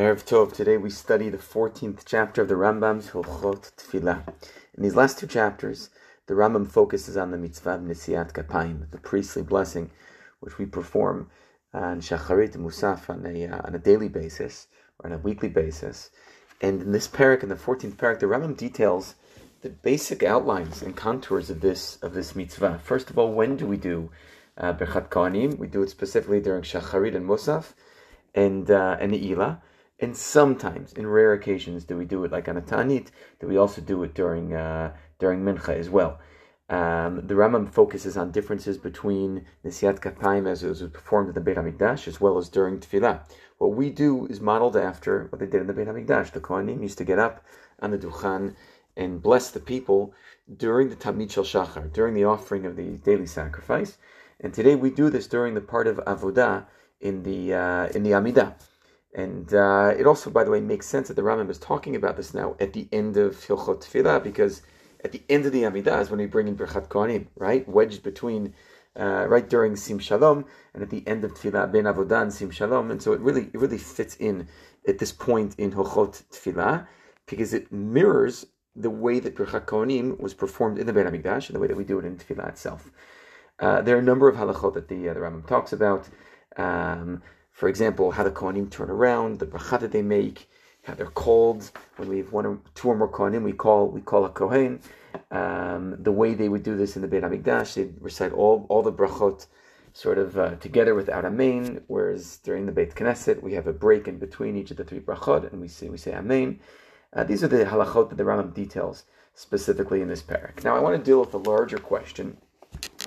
Erev Tov. Today we study the 14th chapter of the Rambam's Hilchot Tefillah. In these last two chapters, the Rambam focuses on the mitzvah of Nesiat Kapayim, the priestly blessing, which we perform on Shacharit Musaf on a, uh, on a daily basis or on a weekly basis. And in this parak, in the 14th parak, the Rambam details the basic outlines and contours of this of this mitzvah. First of all, when do we do uh, Berchat Kohanim? We do it specifically during Shacharit and Musaf and uh, and Ne'ilah. And sometimes, in rare occasions, do we do it like on a Tanit, do we also do it during uh, during Mincha as well. Um, the Rambam focuses on differences between Nesiat Kapayim as it was performed in the Beit HaMikdash as well as during Tefillah. What we do is modeled after what they did in the Beit HaMikdash. The Kohanim used to get up on the Duchan and bless the people during the Tamid Shel Shachar, during the offering of the daily sacrifice. And today we do this during the part of Avodah in the uh, in the Amidah. And uh, it also, by the way, makes sense that the Rambam is talking about this now at the end of Hilchot Tefillah, because at the end of the Amidah is when we bring in Birchat Kohanim, right? Wedged between, uh, right during Sim Shalom, and at the end of Tefillah, Ben Avodah and Sim Shalom. And so it really, it really fits in at this point in Hilchot Tefillah, because it mirrors the way that Birchat Kohanim was performed in the Beit Hamikdash and the way that we do it in Tefillah itself. Uh, there are a number of halachot that the, uh, the Rambam talks about. Um, for example, how the Kohanim turn around, the bracha that they make, how they're called. When we have one or two or more Kohanim, we call we call a Kohen. Um, the way they would do this in the Beit Hamikdash, they'd recite all, all the brachot sort of uh, together without Amen, whereas during the Beit Knesset, we have a break in between each of the three brachot, and we say we say Amen. Uh, these are the halachot that the Rambam details specifically in this parak. Now, I want to deal with the larger question,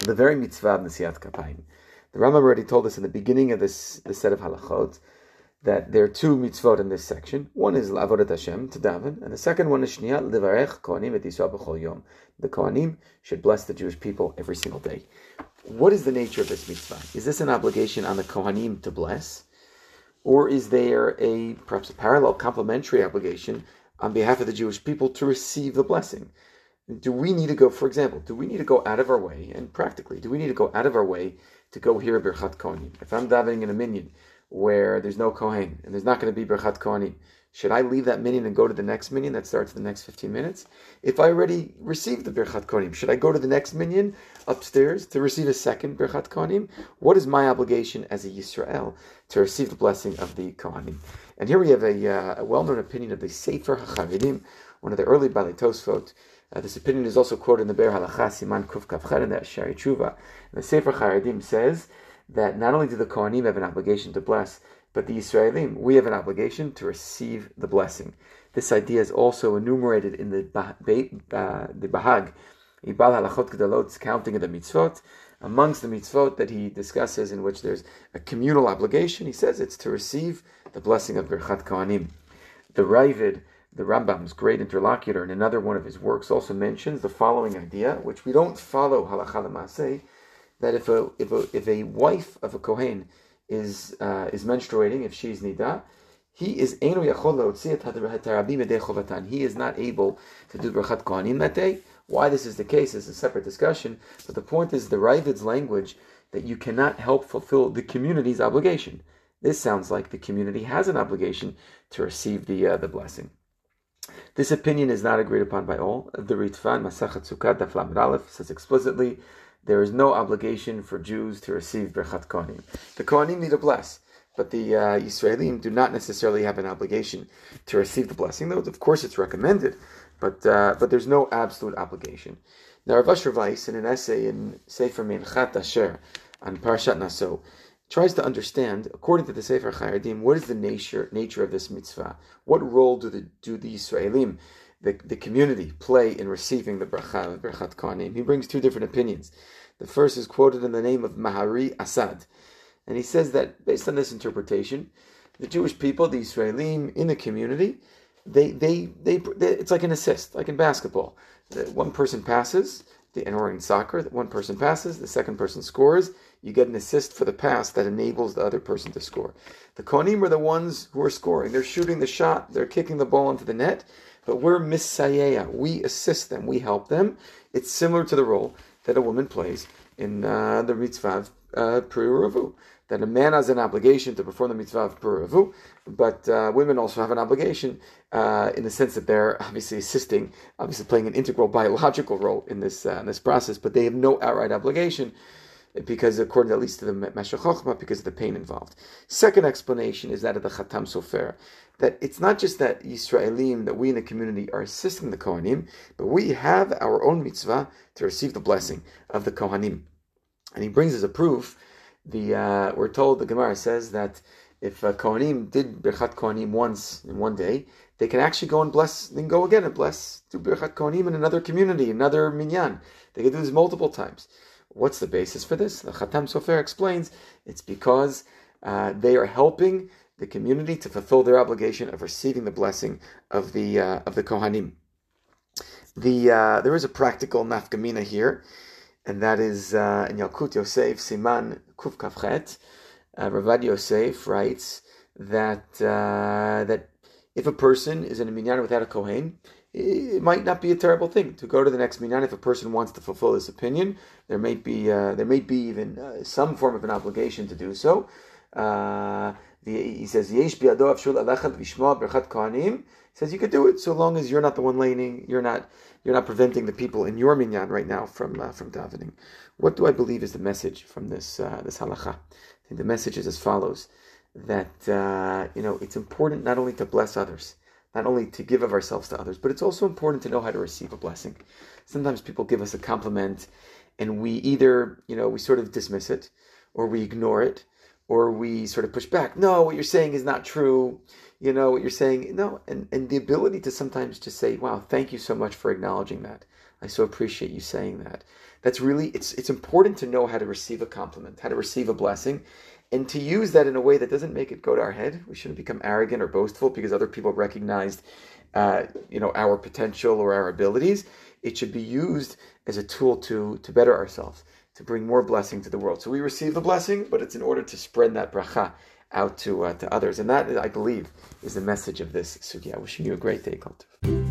the very mitzvah of Nesiat Kapayim. The Rambam already told us in the beginning of this, this set of halachot that there are two mitzvot in this section. One is la'avodat Hashem, to daven, and the second one is shniya livarech kohanim et yom. The kohanim should bless the Jewish people every single day. What is the nature of this mitzvah? Is this an obligation on the kohanim to bless, or is there a perhaps a parallel complementary obligation on behalf of the Jewish people to receive the blessing? Do we need to go, for example, do we need to go out of our way, and practically, do we need to go out of our way to go hear Birchat Kohanim. If I'm davening in a minyan where there's no Kohen and there's not going to be Birchat Kohanim, should I leave that minyan and go to the next minyan that starts the next 15 minutes? If I already received the Birchat Kohanim, should I go to the next minyan upstairs to receive a second Birchat Kohanim? What is my obligation as a Yisrael to receive the blessing of the Kohanim? And here we have a, uh, a well-known opinion of the Sefer HaCharedim, one of the early Baalei Tosfot, uh, this opinion is also quoted in the Be'er Halacha Siman Kuf Kavcher in the Sha'arei Teshuva. The Sefer Charedim says that not only do the Kohanim have an obligation to bless, but the Israelim, we have an obligation to receive the blessing. This idea is also enumerated in the, bah, uh, the Bahag, Ibal Halachot Gedolot's counting of the mitzvot. Amongst the mitzvot that he discusses, in which there's a communal obligation, he says it's to receive the blessing of Birchat Kohanim. The Ravid the Rambam's great interlocutor in another one of his works also mentions the following idea, which we don't follow halacha l'maseh, that if a, if a if a wife of a kohen is uh, is menstruating, if she is nida, he is He is not able to do brachat kohanim that day. Why this is the case is a separate discussion. But the point is the Ravid's language that you cannot help fulfill the community's obligation. This sounds like the community has an obligation to receive the uh, the blessing. This opinion is not agreed upon by all. The Ritvan Masachat Sukkot Daf Aleph says explicitly there is no obligation for Jews to receive Berchat Kohanim. The Kohanim need a bless, but the uh, Israelim do not necessarily have an obligation to receive the blessing, though of course it's recommended, but uh, but there's no absolute obligation. Now Rav Asher Weiss, in an essay in Sefer Minchat Asher on Parshat Naso, tries to understand, according to the Sefer Charedim, what is the nature nature of this mitzvah? What role do the do the Israelim, the, the community, play in receiving the bracha, the brachat kohanim? He brings two different opinions. The first is quoted in the name of Mahari Asad, and he says that based on this interpretation, the Jewish people, the Israelim in the community, they, they, they, they it's like an assist, like in basketball. One person passes, and or in soccer, one person passes, the second person scores, you get an assist for the pass that enables the other person to score. The Kohanim are the ones who are scoring. They're shooting the shot, they're kicking the ball into the net, but we're misayeya. We assist them, we help them. It's similar to the role that a woman plays in uh, the mitzvah uh. That a man has an obligation to perform the mitzvah of Pruruvu, but uh, women also have an obligation uh, in the sense that they're obviously assisting, obviously playing an integral biological role in this uh, in this process, but they have no outright obligation because according at least to the Meshech because of the pain involved. Second explanation is that of the Chatam Sofer, that it's not just that Yisraelim, that we in the community are assisting the Kohanim, but we have our own mitzvah to receive the blessing of the Kohanim. And he brings as a proof, the uh, we're told, the Gemara says that if a Kohanim did Birchat Kohanim once in one day, they can actually go and bless, then go again and bless, do Birchat Kohanim in another community, another minyan. They can do this multiple times. What's the basis for this? The Chatam Sofer explains it's because uh, they are helping the community to fulfill their obligation of receiving the blessing of the uh, of the Kohanim. The uh, there is a practical nafkamina here, and that is uh, in Yalkut Yosef Siman Kuf Kafchet. Uh, Ravad Yosef writes that uh, that if a person is in a minyan without a kohen, it might not be a terrible thing to go to the next minyan if a person wants to fulfill this opinion. There may be uh, there may be even uh, some form of an obligation to do so. He says yesh biado avshul alechat vishma berchat kohanim. He says you could do it so long as you're not the one laning, you're not you're not preventing the people in your minyan right now from uh, from davening. What do I believe is the message from this uh, this halacha? I think the message is as follows: that uh, you know it's important not only to bless others not only to give of ourselves to others, but it's also important to know how to receive a blessing. Sometimes people give us a compliment and we either, you know, we sort of dismiss it or we ignore it or we sort of push back. No, what you're saying is not true. You know, what you're saying, no. And, and the ability to sometimes just say, wow, thank you so much for acknowledging that. I so appreciate you saying that. That's really, it's, it's important to know how to receive a compliment, how to receive a blessing and to use that in a way that doesn't make it go to our head. We shouldn't become arrogant or boastful because other people recognized, uh, you know, our potential or our abilities. It should be used as a tool to to better ourselves, to bring more blessing to the world. So we receive the blessing, but it's in order to spread that bracha out to uh, to others, and that I believe is the message of this sugya. Wishing you a great day, Kol Tuv.